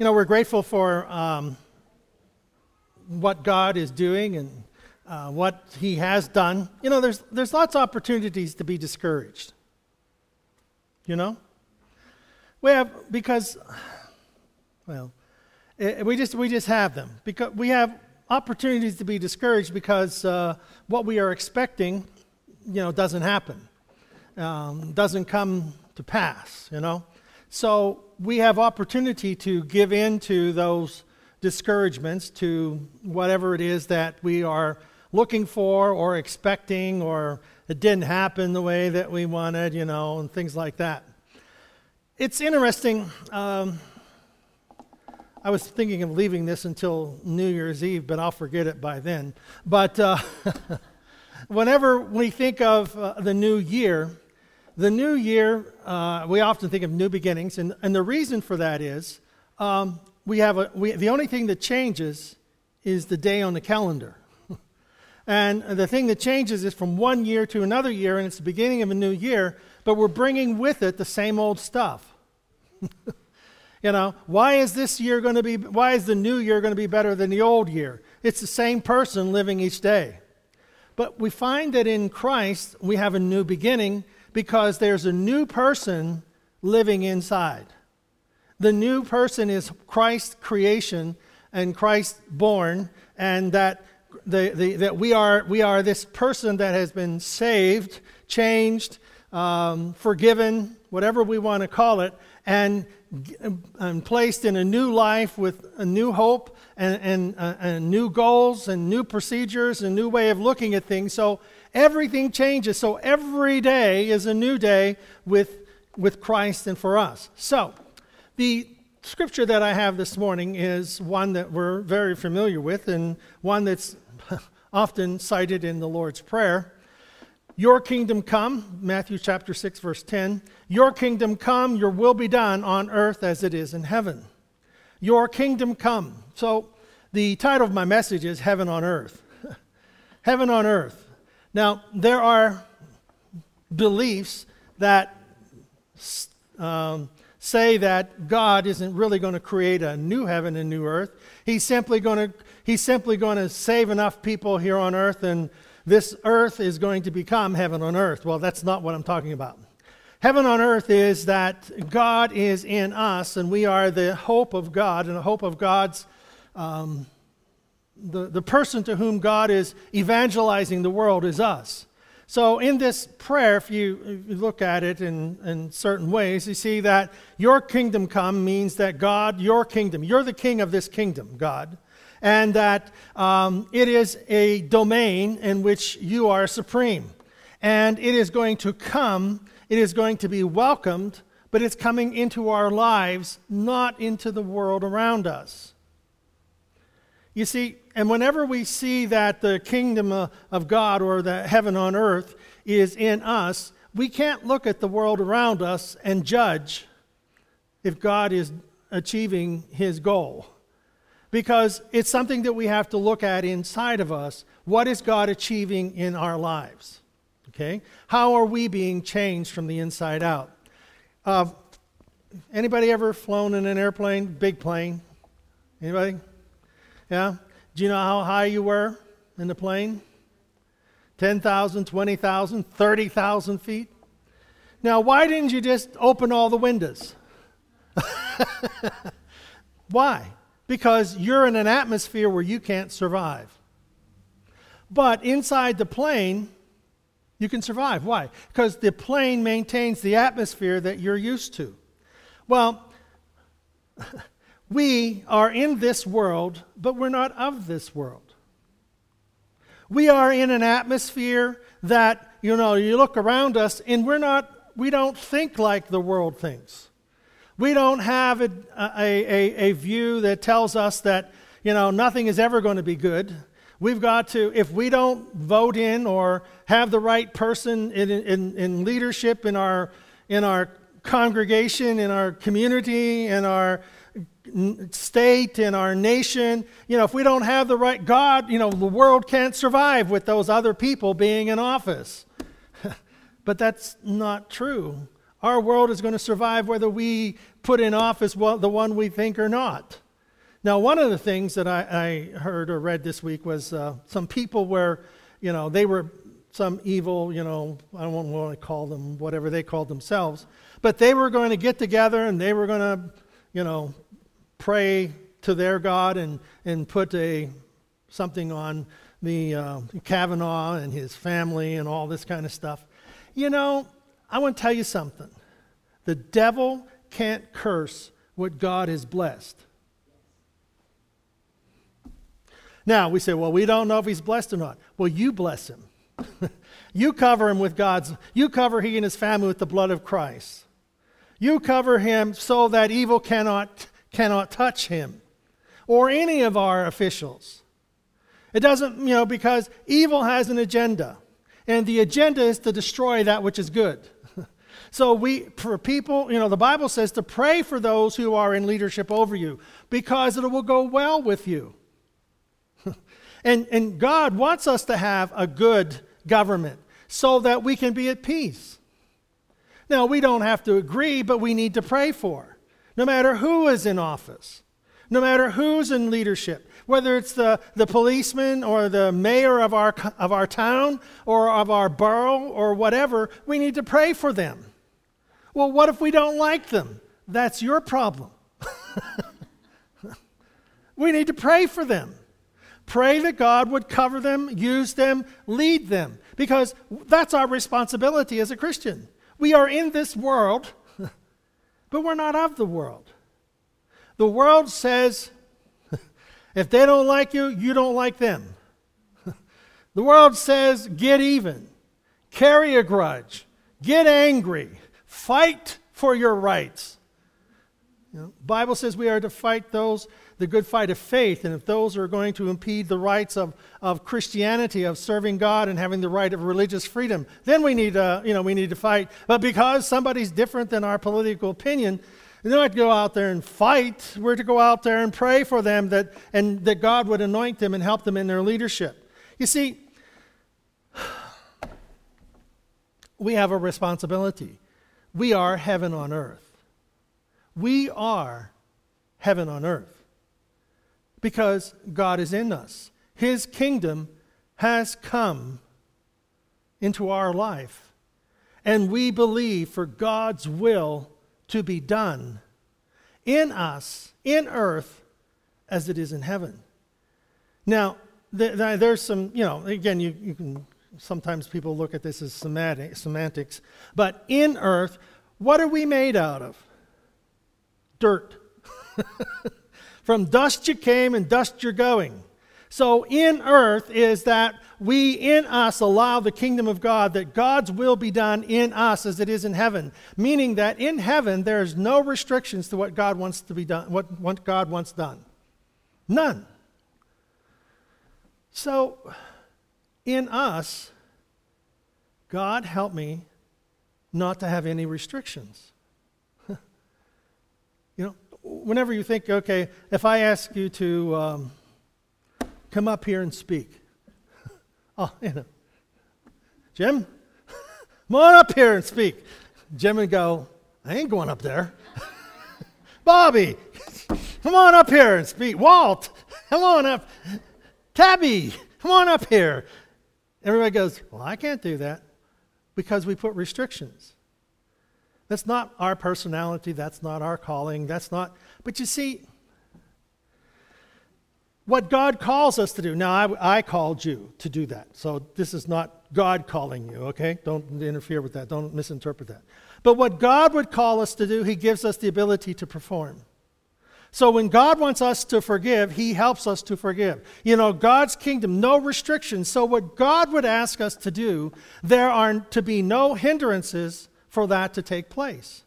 you know, we're grateful for um, what God is doing and uh, what He has done. You know, there's, there's lots of opportunities to be discouraged. You know? We have, because, well, it, we, just, we just have them. Because we have opportunities to be discouraged because uh, what we are expecting, you know, doesn't happen, um, doesn't come to pass, you know? So we have opportunity to give in to those discouragements, to whatever it is that we are looking for or expecting, or it didn't happen the way that we wanted, you know, and things like that. It's interesting. Um, I was thinking of leaving this until New Year's Eve, but I'll forget it by then. But uh, whenever we think of uh, the new year, the new year, uh, we often think of new beginnings, and, and the reason for that is um, we have a, we, the only thing that changes is the day on the calendar. and the thing that changes is from one year to another year, and it's the beginning of a new year, but we're bringing with it the same old stuff. you know, why is this year going to be, why is the new year going to be better than the old year? It's the same person living each day. But we find that in Christ, we have a new beginning because there's a new person living inside. The new person is Christ creation and Christ born, and that, the, the, that we, are, we are this person that has been saved, changed, um, forgiven, whatever we want to call it, and, and placed in a new life with a new hope and, and, uh, and new goals and new procedures and new way of looking at things. So Everything changes. So every day is a new day with, with Christ and for us. So the scripture that I have this morning is one that we're very familiar with and one that's often cited in the Lord's Prayer. Your kingdom come, Matthew chapter 6, verse 10. Your kingdom come, your will be done on earth as it is in heaven. Your kingdom come. So the title of my message is Heaven on Earth. Heaven on Earth. Now, there are beliefs that um, say that God isn't really going to create a new heaven and new earth. He's simply going to he's simply going to save enough people here on earth and this earth is going to become heaven on earth. Well, that's not what I'm talking about. Heaven on earth is that God is in us and we are the hope of God and the hope of God's um, the, the person to whom God is evangelizing the world is us. So, in this prayer, if you, if you look at it in, in certain ways, you see that your kingdom come means that God, your kingdom, you're the king of this kingdom, God, and that um, it is a domain in which you are supreme. And it is going to come, it is going to be welcomed, but it's coming into our lives, not into the world around us. You see, and whenever we see that the kingdom of God or the heaven on earth is in us, we can't look at the world around us and judge if God is achieving his goal. Because it's something that we have to look at inside of us. What is God achieving in our lives? Okay? How are we being changed from the inside out? Uh, anybody ever flown in an airplane, big plane? Anybody? Yeah? Do you know how high you were in the plane? 10,000, 20,000, 30,000 feet? Now, why didn't you just open all the windows? why? Because you're in an atmosphere where you can't survive. But inside the plane, you can survive. Why? Because the plane maintains the atmosphere that you're used to. Well, We are in this world, but we're not of this world. We are in an atmosphere that, you know, you look around us and we're not, we don't think like the world thinks. We don't have a, a, a, a view that tells us that, you know, nothing is ever going to be good. We've got to, if we don't vote in or have the right person in, in, in leadership in our, in our congregation, in our community, in our state, in our nation. You know, if we don't have the right God, you know, the world can't survive with those other people being in office. but that's not true. Our world is going to survive whether we put in office well, the one we think or not. Now, one of the things that I, I heard or read this week was uh, some people were, you know, they were some evil, you know, I don't want to call them whatever they called themselves, but they were going to get together and they were going to, you know, pray to their God and, and put a something on the uh, Kavanaugh and his family and all this kind of stuff. You know, I want to tell you something. The devil can't curse what God has blessed. Now, we say, well, we don't know if he's blessed or not. Well, you bless him. you cover him with God's, you cover he and his family with the blood of Christ. You cover him so that evil cannot, cannot touch him or any of our officials. It doesn't, you know, because evil has an agenda, and the agenda is to destroy that which is good. so we, for people, you know, the Bible says to pray for those who are in leadership over you because it will go well with you. and, and God wants us to have a good government so that we can be at peace. Now, we don't have to agree, but we need to pray for, no matter who is in office, no matter who's in leadership whether it's the, the policeman or the mayor of our, of our town or of our borough or whatever, we need to pray for them. Well, what if we don't like them? That's your problem. we need to pray for them. Pray that God would cover them, use them, lead them, because that's our responsibility as a Christian. We are in this world, but we're not of the world. The world says if they don't like you, you don't like them. the world says get even, carry a grudge, get angry, fight for your rights. You know, Bible says we are to fight those the good fight of faith, and if those are going to impede the rights of, of Christianity, of serving God and having the right of religious freedom, then we need to, you know, we need to fight. But because somebody's different than our political opinion, they're not to go out there and fight. We're to go out there and pray for them that, and that God would anoint them and help them in their leadership. You see, we have a responsibility. We are heaven on earth. We are heaven on earth because God is in us. His kingdom has come into our life. And we believe for God's will to be done in us, in earth, as it is in heaven. Now, there's some, you know, again, you, you can, sometimes people look at this as semantic, semantics, but in earth, what are we made out of? Dirt. From dust you came and dust you're going. So, in earth is that we in us allow the kingdom of God, that God's will be done in us as it is in heaven. Meaning that in heaven there's no restrictions to what God wants to be done, what, what God wants done. None. So, in us, God help me not to have any restrictions. Whenever you think, okay, if I ask you to. Um, come up here and speak. oh, you know, Jim, come on up here and speak. Jim would go, I ain't going up there. Bobby, come on up here and speak. Walt, come on up. Tabby, come on up here. Everybody goes, Well, I can't do that because we put restrictions. That's not our personality. That's not our calling. That's not. But you see, what God calls us to do. Now, I, I, called you to do that. So this is not God calling you, okay? Don't interfere with that. Don't misinterpret that. But what God would call us to do, He gives us the ability to perform. So when God wants us to forgive, He helps us to forgive. You know, God's kingdom, no restrictions. So what God would ask us to do, there are to be no hindrances for that to take place.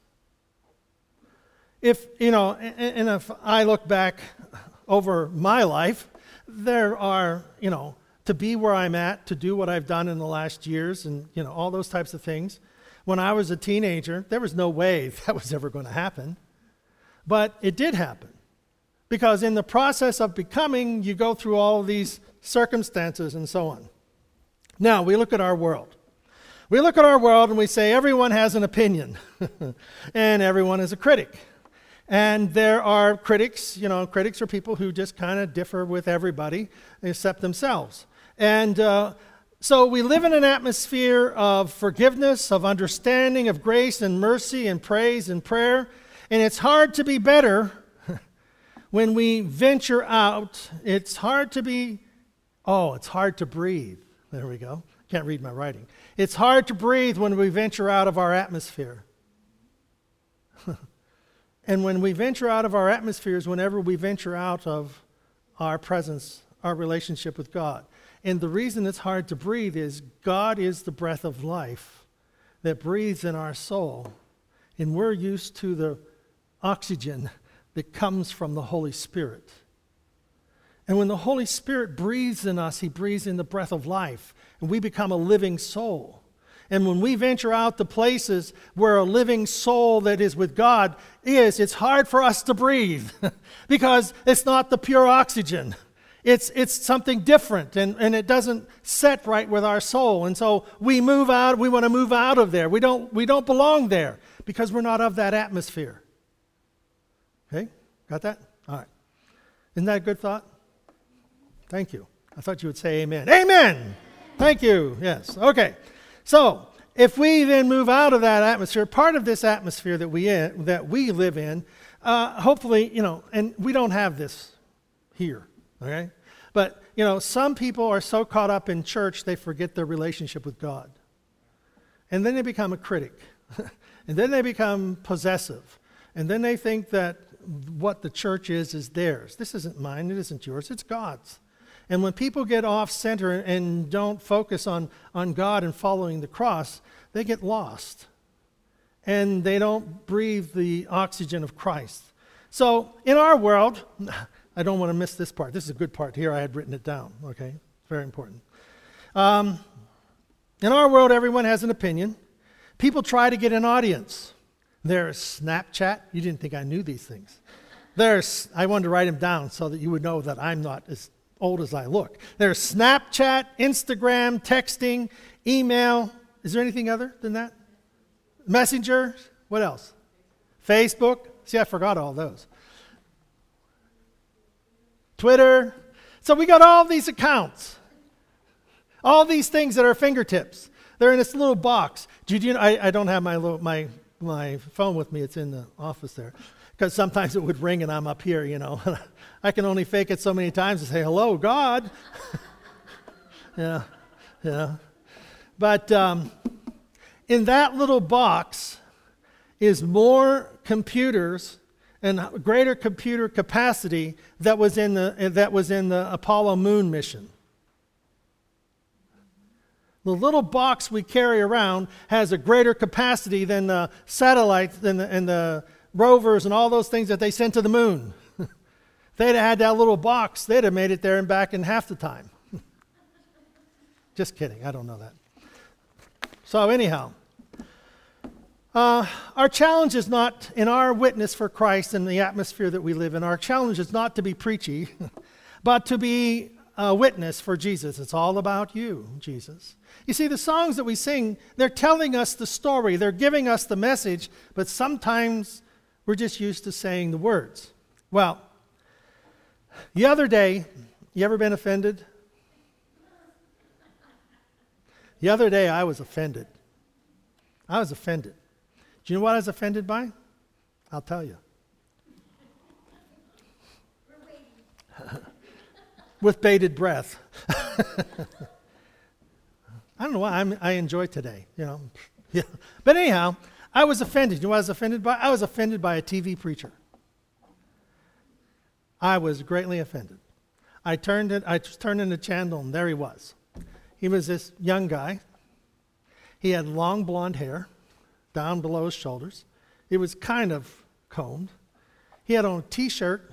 If, you know, and if I look back over my life, there are, you know, to be where I'm at, to do what I've done in the last years, and, you know, all those types of things. When I was a teenager, there was no way that was ever going to happen. But it did happen. Because in the process of becoming, you go through all these circumstances and so on. Now, we look at our world. We look at our world and we say everyone has an opinion, and everyone is a critic. And there are critics, you know, critics are people who just kind of differ with everybody except themselves. And uh, so we live in an atmosphere of forgiveness, of understanding, of grace and mercy and praise and prayer. And it's hard to be better when we venture out. It's hard to be, oh, it's hard to breathe. There we go. Can't read my writing. It's hard to breathe when we venture out of our atmosphere. and when we venture out of our atmospheres, whenever we venture out of our presence, our relationship with God. And the reason it's hard to breathe is God is the breath of life that breathes in our soul. And we're used to the oxygen that comes from the Holy Spirit. And when the Holy Spirit breathes in us, He breathes in the breath of life, and we become a living soul. And when we venture out to places where a living soul that is with God is, it's hard for us to breathe because it's not the pure oxygen. It's, it's something different and, and it doesn't set right with our soul. And so we move out, we want to move out of there. We don't, we don't belong there because we're not of that atmosphere. Okay? Got that? All right. Isn't that a good thought? Thank you. I thought you would say amen. Amen! Thank you. Yes. Okay. So, if we then move out of that atmosphere, part of this atmosphere that we, in, that we live in, uh, hopefully, you know, and we don't have this here. Okay? But, you know, some people are so caught up in church they forget their relationship with God. And then they become a critic. and then they become possessive. And then they think that what the church is is theirs. This isn't mine, it isn't yours, it's God's. And when people get off center and don't focus on, on God and following the cross, they get lost. And they don't breathe the oxygen of Christ. So in our world, I don't want to miss this part. This is a good part here. I had written it down. Okay, very important. Um, in our world, everyone has an opinion. People try to get an audience. There's Snapchat. You didn't think I knew these things. There's, I wanted to write them down so that you would know that I'm not as old as I look. There's Snapchat, Instagram, texting, email. Is there anything other than that? Messenger. What else? Facebook. See, I forgot all those. Twitter. So we got all these accounts, all these things at our fingertips. They're in this little box. Do you, I, I don't have my, my, my phone with me, it's in the office there. Because sometimes it would ring and I'm up here, you know. I can only fake it so many times to say, hello, God. yeah, yeah. But um, in that little box is more computers and greater computer capacity that was in the, that was in the Apollo moon mission. The little box we carry around has a greater capacity than the satellites than the, and the rovers and all those things that they sent to the moon. they'd have had that little box, they'd have made it there and back in half the time. Just kidding, I don't know that. So, anyhow, uh, our challenge is not in our witness for Christ and the atmosphere that we live in. Our challenge is not to be preachy, but to be a witness for Jesus. It's all about you, Jesus. You see, the songs that we sing, they're telling us the story, they're giving us the message, but sometimes we're just used to saying the words. Well, the other day, you ever been offended? The other day, I was offended. I was offended. Do you know what I was offended by? I'll tell you. With bated breath. I don't know why I'm, i enjoy today, you know. Yeah. But anyhow, I was offended. You know what I was offended by? I was offended by a TV preacher. I was greatly offended. I turned I turned in the channel, and there he was. He was this young guy. He had long blonde hair down below his shoulders. It was kind of combed. He had on a t shirt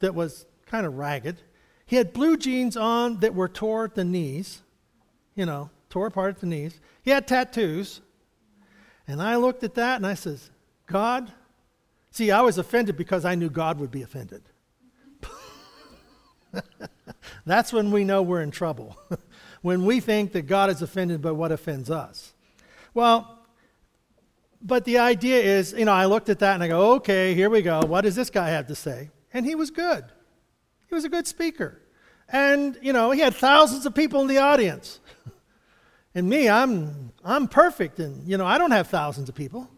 that was kind of ragged. He had blue jeans on that were tore at the knees, you know, tore apart at the knees. He had tattoos. And I looked at that and I says, God, see, I was offended because I knew God would be offended. That's when we know we're in trouble. when we think that God is offended by what offends us. Well, but the idea is, you know, I looked at that and I go, okay, here we go. What does this guy have to say? And he was good. He was a good speaker. And, you know, he had thousands of people in the audience. and me, I'm, I'm perfect. And, you know, I don't have thousands of people.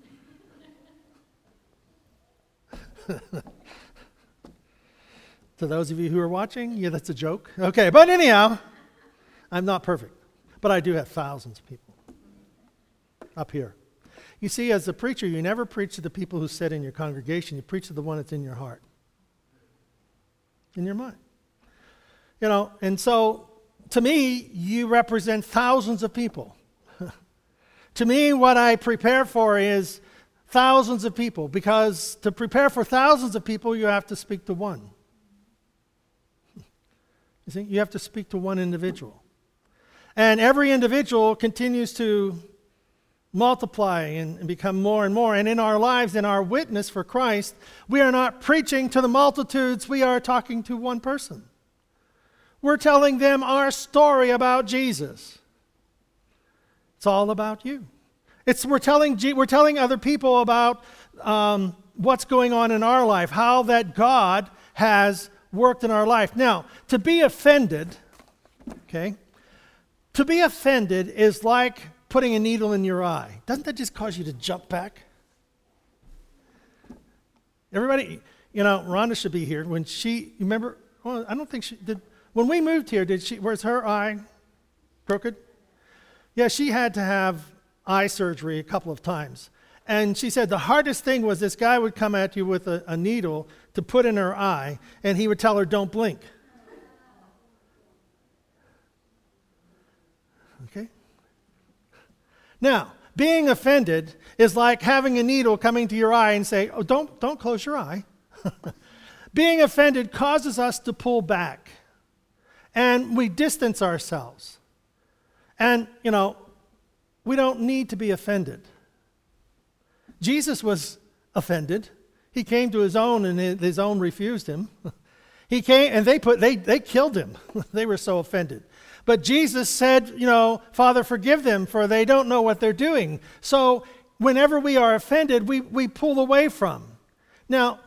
to those of you who are watching, yeah, that's a joke. Okay, but anyhow, I'm not perfect. But I do have thousands of people up here. You see, as a preacher, you never preach to the people who sit in your congregation, you preach to the one that's in your heart, in your mind. You know, and so to me, you represent thousands of people. to me, what I prepare for is thousands of people because to prepare for thousands of people, you have to speak to one. You see, you have to speak to one individual. And every individual continues to multiply and, and, become more and more. And in our lives, in our witness for Christ, we are not preaching to the multitudes, we are talking to one person. We're telling them our story about Jesus. It's all about you. It's, we're, telling, we're telling other people about um, what's going on in our life, how that God has worked in our life. Now, to be offended, okay, to be offended is like putting a needle in your eye. Doesn't that just cause you to jump back? Everybody, you know, Rhonda should be here. When she, remember, well, I don't think she did. When we moved here, did she, was her eye crooked? Yeah, she had to have eye surgery a couple of times. And she said the hardest thing was this guy would come at you with a, a needle to put in her eye, and he would tell her, don't blink. Okay? Now, being offended is like having a needle coming to your eye and say, oh, don't, don't close your eye. being offended causes us to pull back and we distance ourselves. And, you know, we don't need to be offended. Jesus was offended. He came to his own and his own refused him. He came and they put they they killed him. they were so offended. But Jesus said, you know, Father, forgive them, for they don't know what they're doing. So whenever we are offended, we, we pull away from. Now,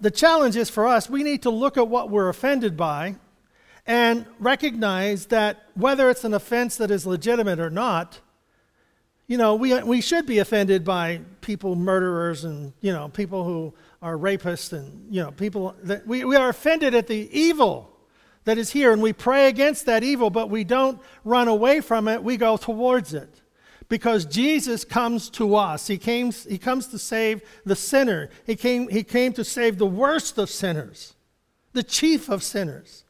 the challenge is for us, we need to look at what we're offended by and recognize that whether it's an offense that is legitimate or not, you know, we, we should be offended by people, murderers, and, you know, people who are rapists, and, you know, people that we, we are offended at the evil that is here, and we pray against that evil, but we don't run away from it, we go towards it. Because Jesus comes to us. He, came, he comes to save the sinner. He came, he came to save the worst of sinners, the chief of sinners.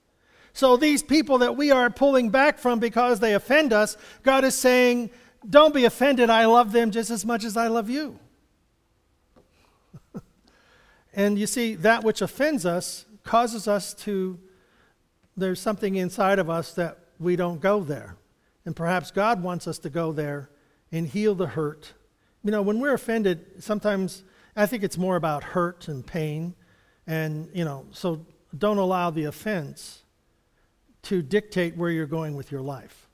So, these people that we are pulling back from because they offend us, God is saying, Don't be offended. I love them just as much as I love you. and you see, that which offends us causes us to there's something inside of us that we don't go there. And perhaps God wants us to go there and heal the hurt. You know, when we're offended, sometimes I think it's more about hurt and pain. And, you know, so don't allow the offense to dictate where you're going with your life.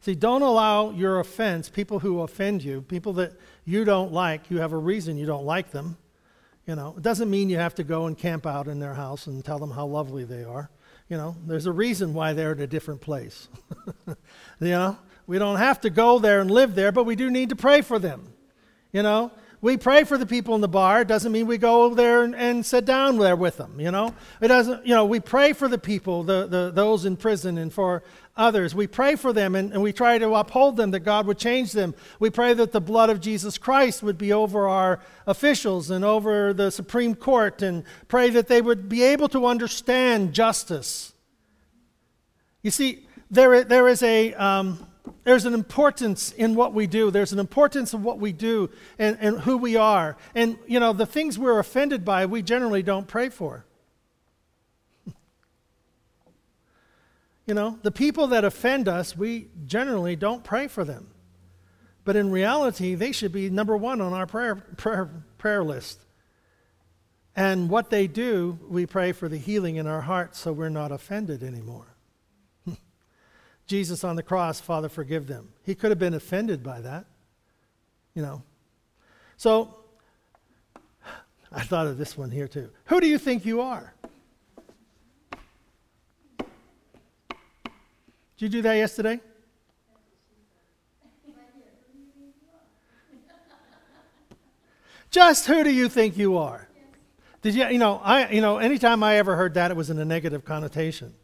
See, don't allow your offense, people who offend you, people that you don't like, you have a reason you don't like them, you know, it doesn't mean you have to go and camp out in their house and tell them how lovely they are. You know, there's a reason why they're at a different place. you know, we don't have to go there and live there, but we do need to pray for them. You know, we pray for the people in the bar. It doesn't mean we go there and, and, sit down there with them, you know. It doesn't, you know, we pray for the people, the, the, those in prison and for others. We pray for them and, and we try to uphold them, that God would change them. We pray that the blood of Jesus Christ would be over our officials and over the Supreme Court and pray that they would be able to understand justice. You see, there, there is a... Um, there's an importance in what we do. There's an importance of what we do and, and who we are. And, you know, the things we're offended by, we generally don't pray for. you know, the people that offend us, we generally don't pray for them. But in reality, they should be number one on our prayer, prayer, prayer list. And what they do, we pray for the healing in our hearts so we're not offended anymore. Jesus on the cross, Father, forgive them. He could have been offended by that. You know. So I thought of this one here too. Who do you think you are? Did you do that yesterday? Just who do you think you are? Did you, you know, I, you know, anytime I ever heard that, it was in a negative connotation.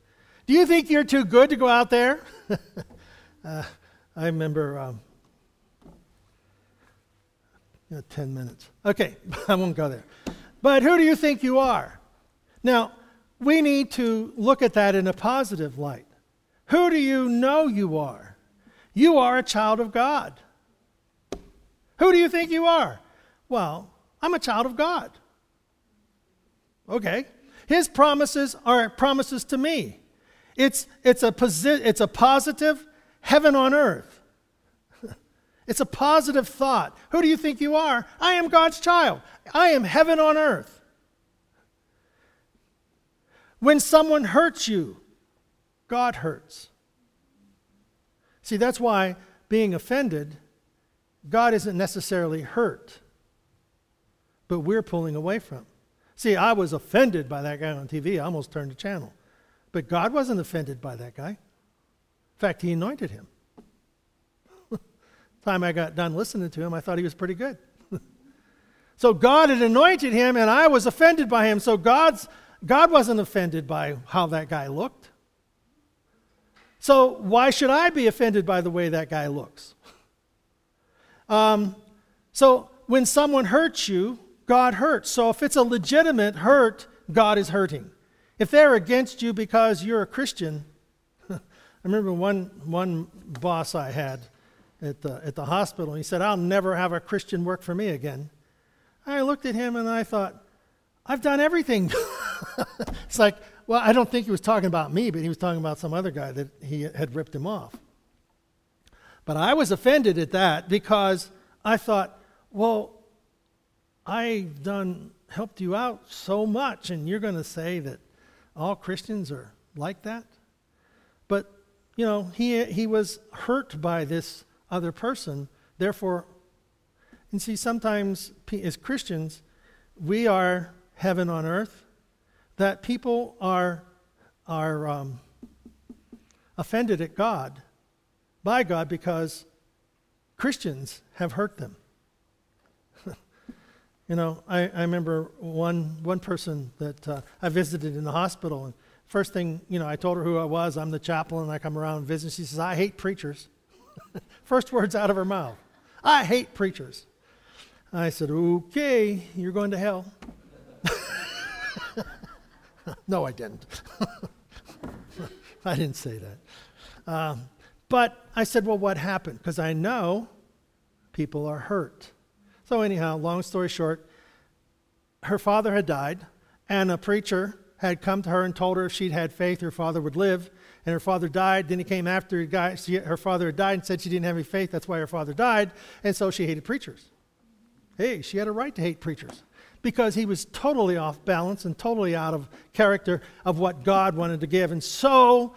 Do you think you're too good to go out there? uh, I remember um, you know, 10 minutes. Okay, I won't go there. But who do you think you are? Now, we need to look at that in a positive light. Who do you know you are? You are a child of God. Who do you think you are? Well, I'm a child of God. Okay. His promises are promises to me. It's, it's, a, posi- it's a positive heaven on earth. it's a positive thought. Who do you think you are? I am God's child. I am heaven on earth. When someone hurts you, God hurts. See, that's why being offended, God isn't necessarily hurt but we're pulling away from. See, I was offended by that guy on TV. I almost turned the channel. But God wasn't offended by that guy. In fact, He anointed him. Time I got done listening to him, I thought he was pretty good. so God had anointed him, and I was offended by him. So God's, God wasn't offended by how that guy looked. So why should I be offended by the way that guy looks? Um, so when someone hurts you, God hurts. So if it's a legitimate hurt, God is hurting. If they're against you because you're a Christian, I remember one, one boss I had at the, at the hospital, he said, I'll never have a Christian work for me again. I looked at him and I thought, I've done everything. it's like, well, I don't think he was talking about me, but he was talking about some other guy that he had ripped him off. But I was offended at that because I thought, well, I've done helped you out so much, and you're going to say that all Christians are like that? But, you know, he, he was hurt by this other person. Therefore, and see, sometimes as Christians, we are heaven on earth, that people are, are um, offended at God, by God, because Christians have hurt them. You know, I, I remember one, one person that uh, I visited in the hospital, and first thing, you know, I told her who I was. I'm the chaplain. I come around and visit. She says, I hate preachers. first words out of her mouth I hate preachers. I said, Okay, you're going to hell. no, I didn't. I didn't say that. Um, but I said, Well, what happened? Because I know people are hurt. So, anyhow, long story short, her father had died, and a preacher had come to her and told her if she'd had faith, her father would live. And her father died. Then he came after her father had died and said she didn't have any faith. That's why her father died. And so she hated preachers. Hey, she had a right to hate preachers because he was totally off balance and totally out of character of what God wanted to give. And so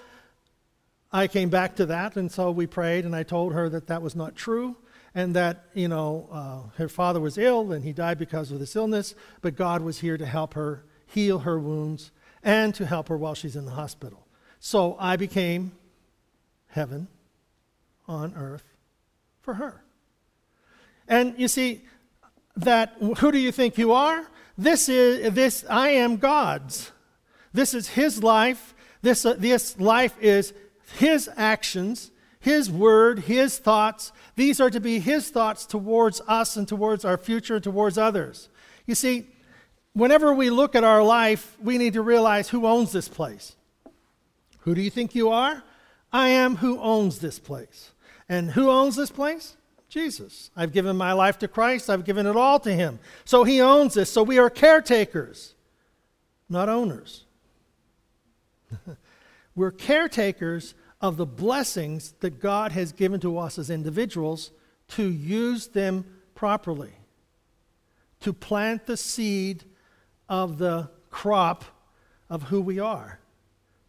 I came back to that, and so we prayed, and I told her that that was not true and that, you know, uh, her father was ill and he died because of this illness, but God was here to help her heal her wounds and to help her while she's in the hospital. So I became heaven on earth for her. And you see, that who do you think you are? This is this I am God's. This is his life. This, uh, this life is his actions his word, His thoughts. These are to be His thoughts towards us and towards our future and towards others. You see, whenever we look at our life, we need to realize who owns this place. Who do you think you are? I am who owns this place. And who owns this place? Jesus. I've given my life to Christ, I've given it all to Him. So He owns this. So we are caretakers, not owners. We're caretakers of the blessings that God has given to us as individuals to use them properly, to plant the seed of the crop of who we are,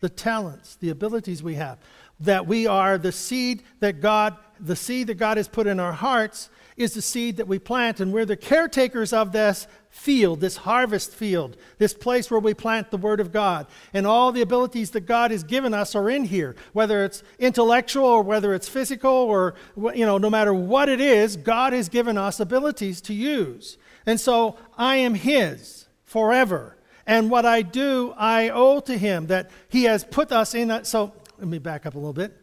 the talents, the abilities we have, that we are the seed that God, the seed that God has put in our hearts, is the seed that we plant, and we're the caretakers of this field, this harvest field, this place where we plant the Word of God. And all the abilities that God has given us are in here, whether it's intellectual or whether it's physical or, you know, no matter what it is, God has given us abilities to use. And so I am His forever. And what I do, I owe to Him, that He has put us in that. So let me back up a little bit.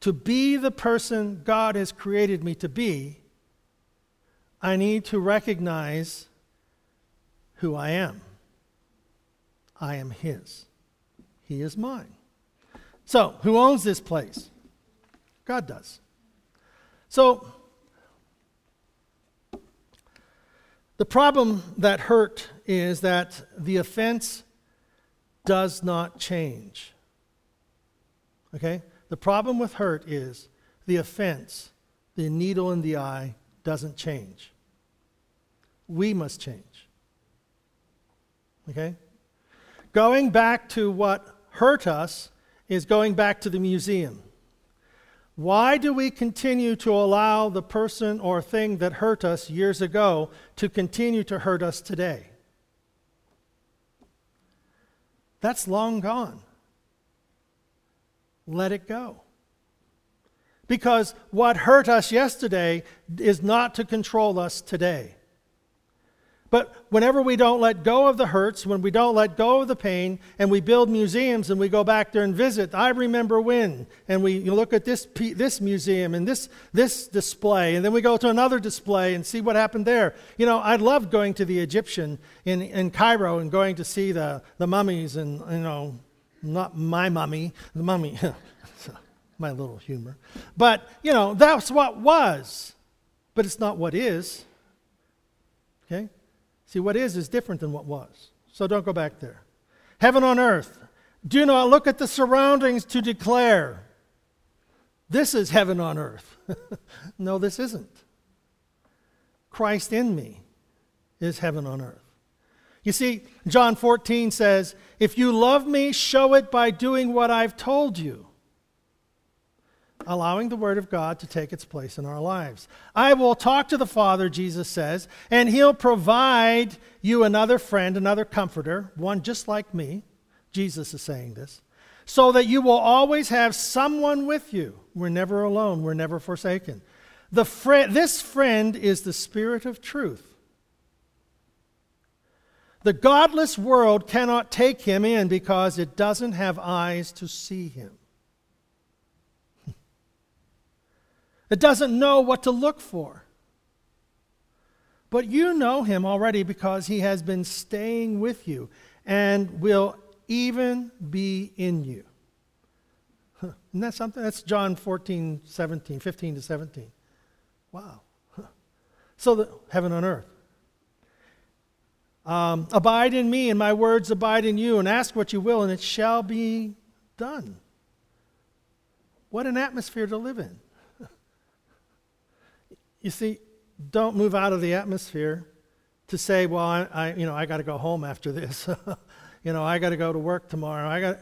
To be the person God has created me to be, I need to recognize who I am. I am His, He is mine. So, who owns this place? God does. So, the problem that hurt is that the offense does not change. Okay? The problem with hurt is the offense, the needle in the eye, doesn't change. We must change. Okay? Going back to what hurt us is going back to the museum. Why do we continue to allow the person or thing that hurt us years ago to continue to hurt us today? That's long gone. Let it go. Because what hurt us yesterday is not to control us today. But whenever we don't let go of the hurts, when we don't let go of the pain, and we build museums and we go back there and visit, I remember when, and we look at this, this museum and this, this display, and then we go to another display and see what happened there. You know, I loved going to the Egyptian in, in Cairo and going to see the, the mummies and, you know, not my mummy, the mummy, my little humor. But, you know, that's what was, but it's not what is. Okay? See, what is is different than what was. So don't go back there. Heaven on earth. Do not look at the surroundings to declare, this is heaven on earth. no, this isn't. Christ in me is heaven on earth. You see, John 14 says, If you love me, show it by doing what I've told you allowing the Word of God to take its place in our lives. I will talk to the Father, Jesus says, and He'll provide you another friend, another comforter, one just like me. Jesus is saying this, so that you will always have someone with you. We're never alone, we're never forsaken. The fr- this friend is the Spirit of truth. The godless world cannot take him in because it doesn't have eyes to see him. That doesn't know what to look for. But you know him already because he has been staying with you and will even be in you. Huh. Isn't that something? That's John 14, 17, 15 to 17. Wow. Huh. So, the, heaven on earth. Um, abide in me, and my words abide in you, and ask what you will, and it shall be done. What an atmosphere to live in. You see, don't move out of the atmosphere to say, well, I, I you know, I got to go home after this. you know, I got to go to work tomorrow. I got.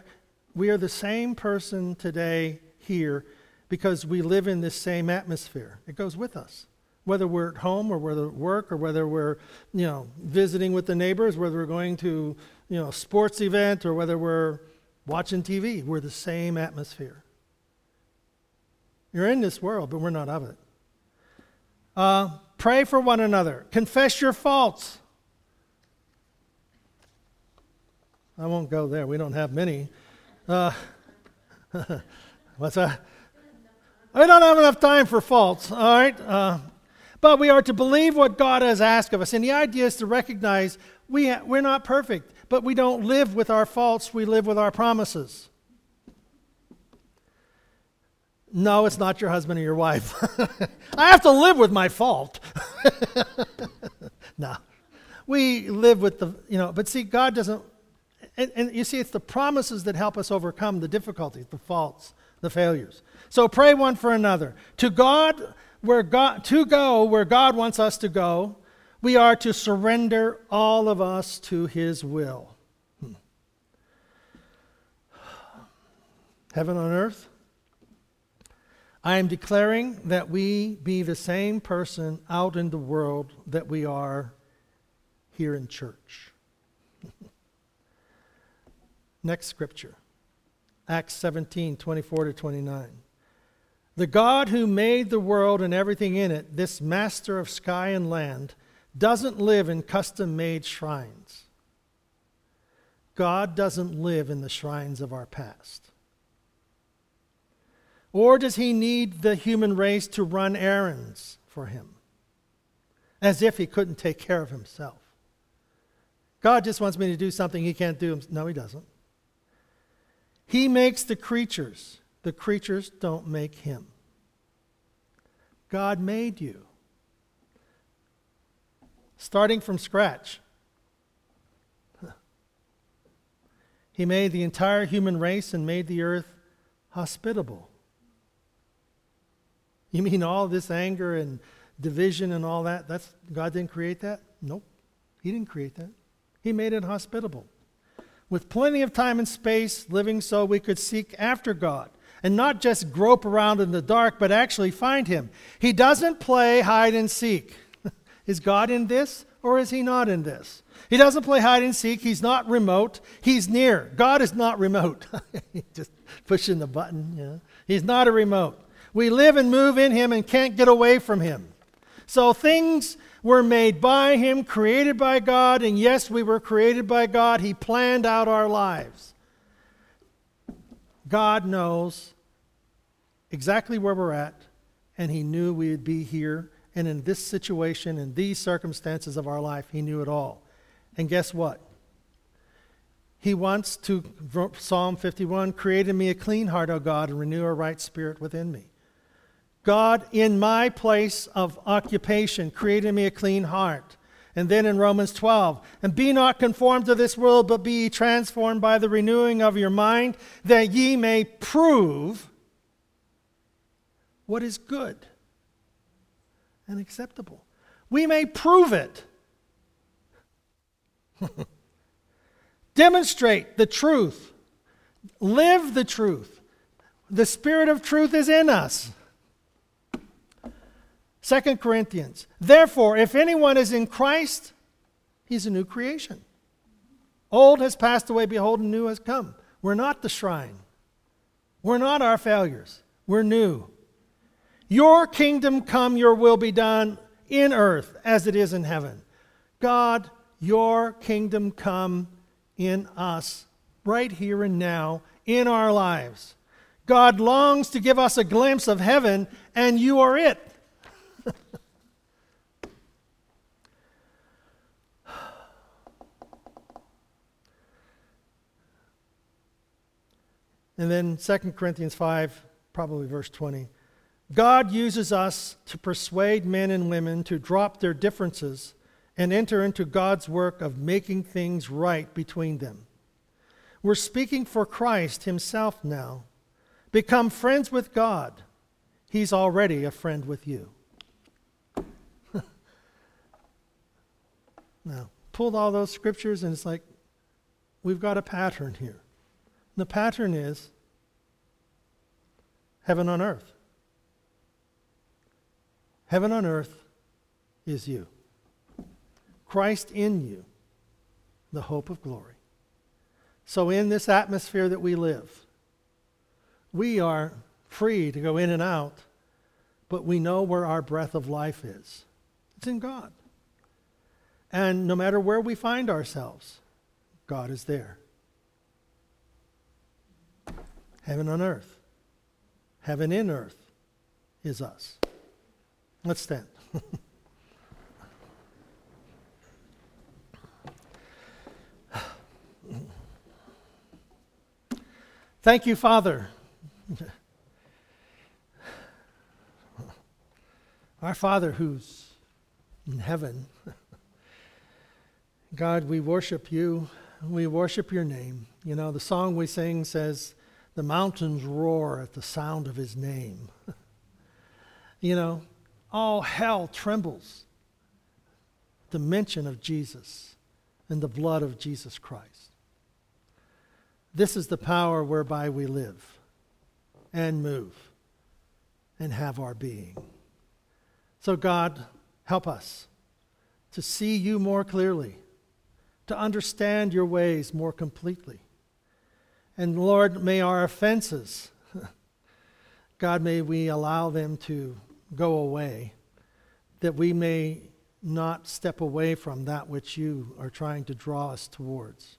We are the same person today here because we live in this same atmosphere. It goes with us. Whether we're at home or whether at work or whether we're, you know, visiting with the neighbors, whether we're going to, you know, a sports event or whether we're watching TV, we're the same atmosphere. You're in this world, but we're not of it. Uh, pray for one another. Confess your faults. I won't go there. We don't have many. Uh, what's that? We don't have enough time for faults, all right? Uh, but we are to believe what God has asked of us. And the idea is to recognize we ha- we're not perfect, but we don't live with our faults, we live with our promises. No, it's not your husband or your wife. I have to live with my fault. no. We live with the, you know, but see, God doesn't, and, and, you see, it's the promises that help us overcome the difficulties, the faults, the failures. So pray one for another. To God, where God, to go where God wants us to go, we are to surrender all of us to His will. Hmm. Heaven on earth? I am declaring that we be the same person out in the world that we are here in church. Next scripture Acts 17 24 to 29. The God who made the world and everything in it, this master of sky and land, doesn't live in custom made shrines. God doesn't live in the shrines of our past. Or does he need the human race to run errands for him? As if he couldn't take care of himself. God just wants me to do something he can't do. No, he doesn't. He makes the creatures, the creatures don't make him. God made you. Starting from scratch. He made the entire human race and made the earth hospitable. You mean all this anger and division and all that? That's God didn't create that? Nope. He didn't create that. He made it hospitable. With plenty of time and space, living so we could seek after God and not just grope around in the dark, but actually find Him. He doesn't play hide and seek. is God in this or is He not in this? He doesn't play hide and seek. He's not remote. He's near. God is not remote. just pushing the button. Yeah. He's not a remote. We live and move in Him and can't get away from Him. So things were made by Him, created by God, and yes, we were created by God. He planned out our lives. God knows exactly where we're at, and He knew we would be here. And in this situation, in these circumstances of our life, He knew it all. And guess what? He wants to, Psalm 51, create in me a clean heart, O God, and renew a right spirit within me. God, in my place of occupation, created me a clean heart. And then in Romans 12, and be not conformed to this world, but be transformed by the renewing of your mind, that ye may prove what is good and acceptable. We may prove it. Demonstrate the truth. Live the truth. The Spirit of truth is in us. Second Corinthians. Therefore, if anyone is in Christ, he's a new creation. Old has passed away, behold, new has come. We're not the shrine. We're not our failures. We're new. Your kingdom come, your will be done in earth as it is in heaven. God, your kingdom come in us right here and now in our lives. God longs to give us a glimpse of heaven, and you are it. and then 2 Corinthians 5, probably verse 20. God uses us to persuade men and women to drop their differences and enter into God's work of making things right between them. We're speaking for Christ Himself now. Become friends with God. He's already a friend with you. Now, pulled all those scriptures, and it's like we've got a pattern here. And the pattern is heaven on earth. Heaven on earth is you. Christ in you, the hope of glory. So, in this atmosphere that we live, we are free to go in and out, but we know where our breath of life is. It's in God. And no matter where we find ourselves, God is there. Heaven on earth. Heaven in earth is us. Let's stand. Thank you, Father. Our Father who's in heaven. God, we worship you. We worship your name. You know, the song we sing says, The mountains roar at the sound of his name. you know, all hell trembles the mention of Jesus and the blood of Jesus Christ. This is the power whereby we live and move and have our being. So, God, help us to see you more clearly, to understand your ways more completely. And Lord, may our offenses, God, may we allow them to go away, that we may not step away from that which you are trying to draw us towards.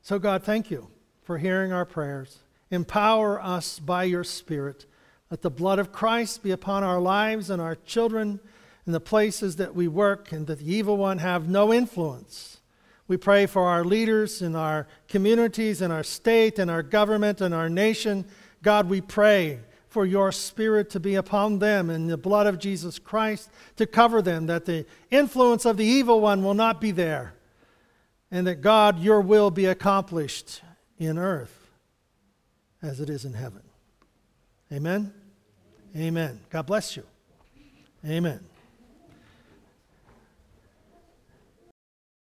So, God, thank you for hearing our prayers. Empower us by your Spirit. Let the blood of Christ be upon our lives and our children and the places that we work, and that the evil one have no influence. We pray for our leaders in our communities, in our state, in our government, in our nation. God, we pray for your spirit to be upon them and the blood of Jesus Christ to cover them, that the influence of the evil one will not be there, and that God, your will be accomplished in earth as it is in heaven. Amen. Amen. God bless you. Amen.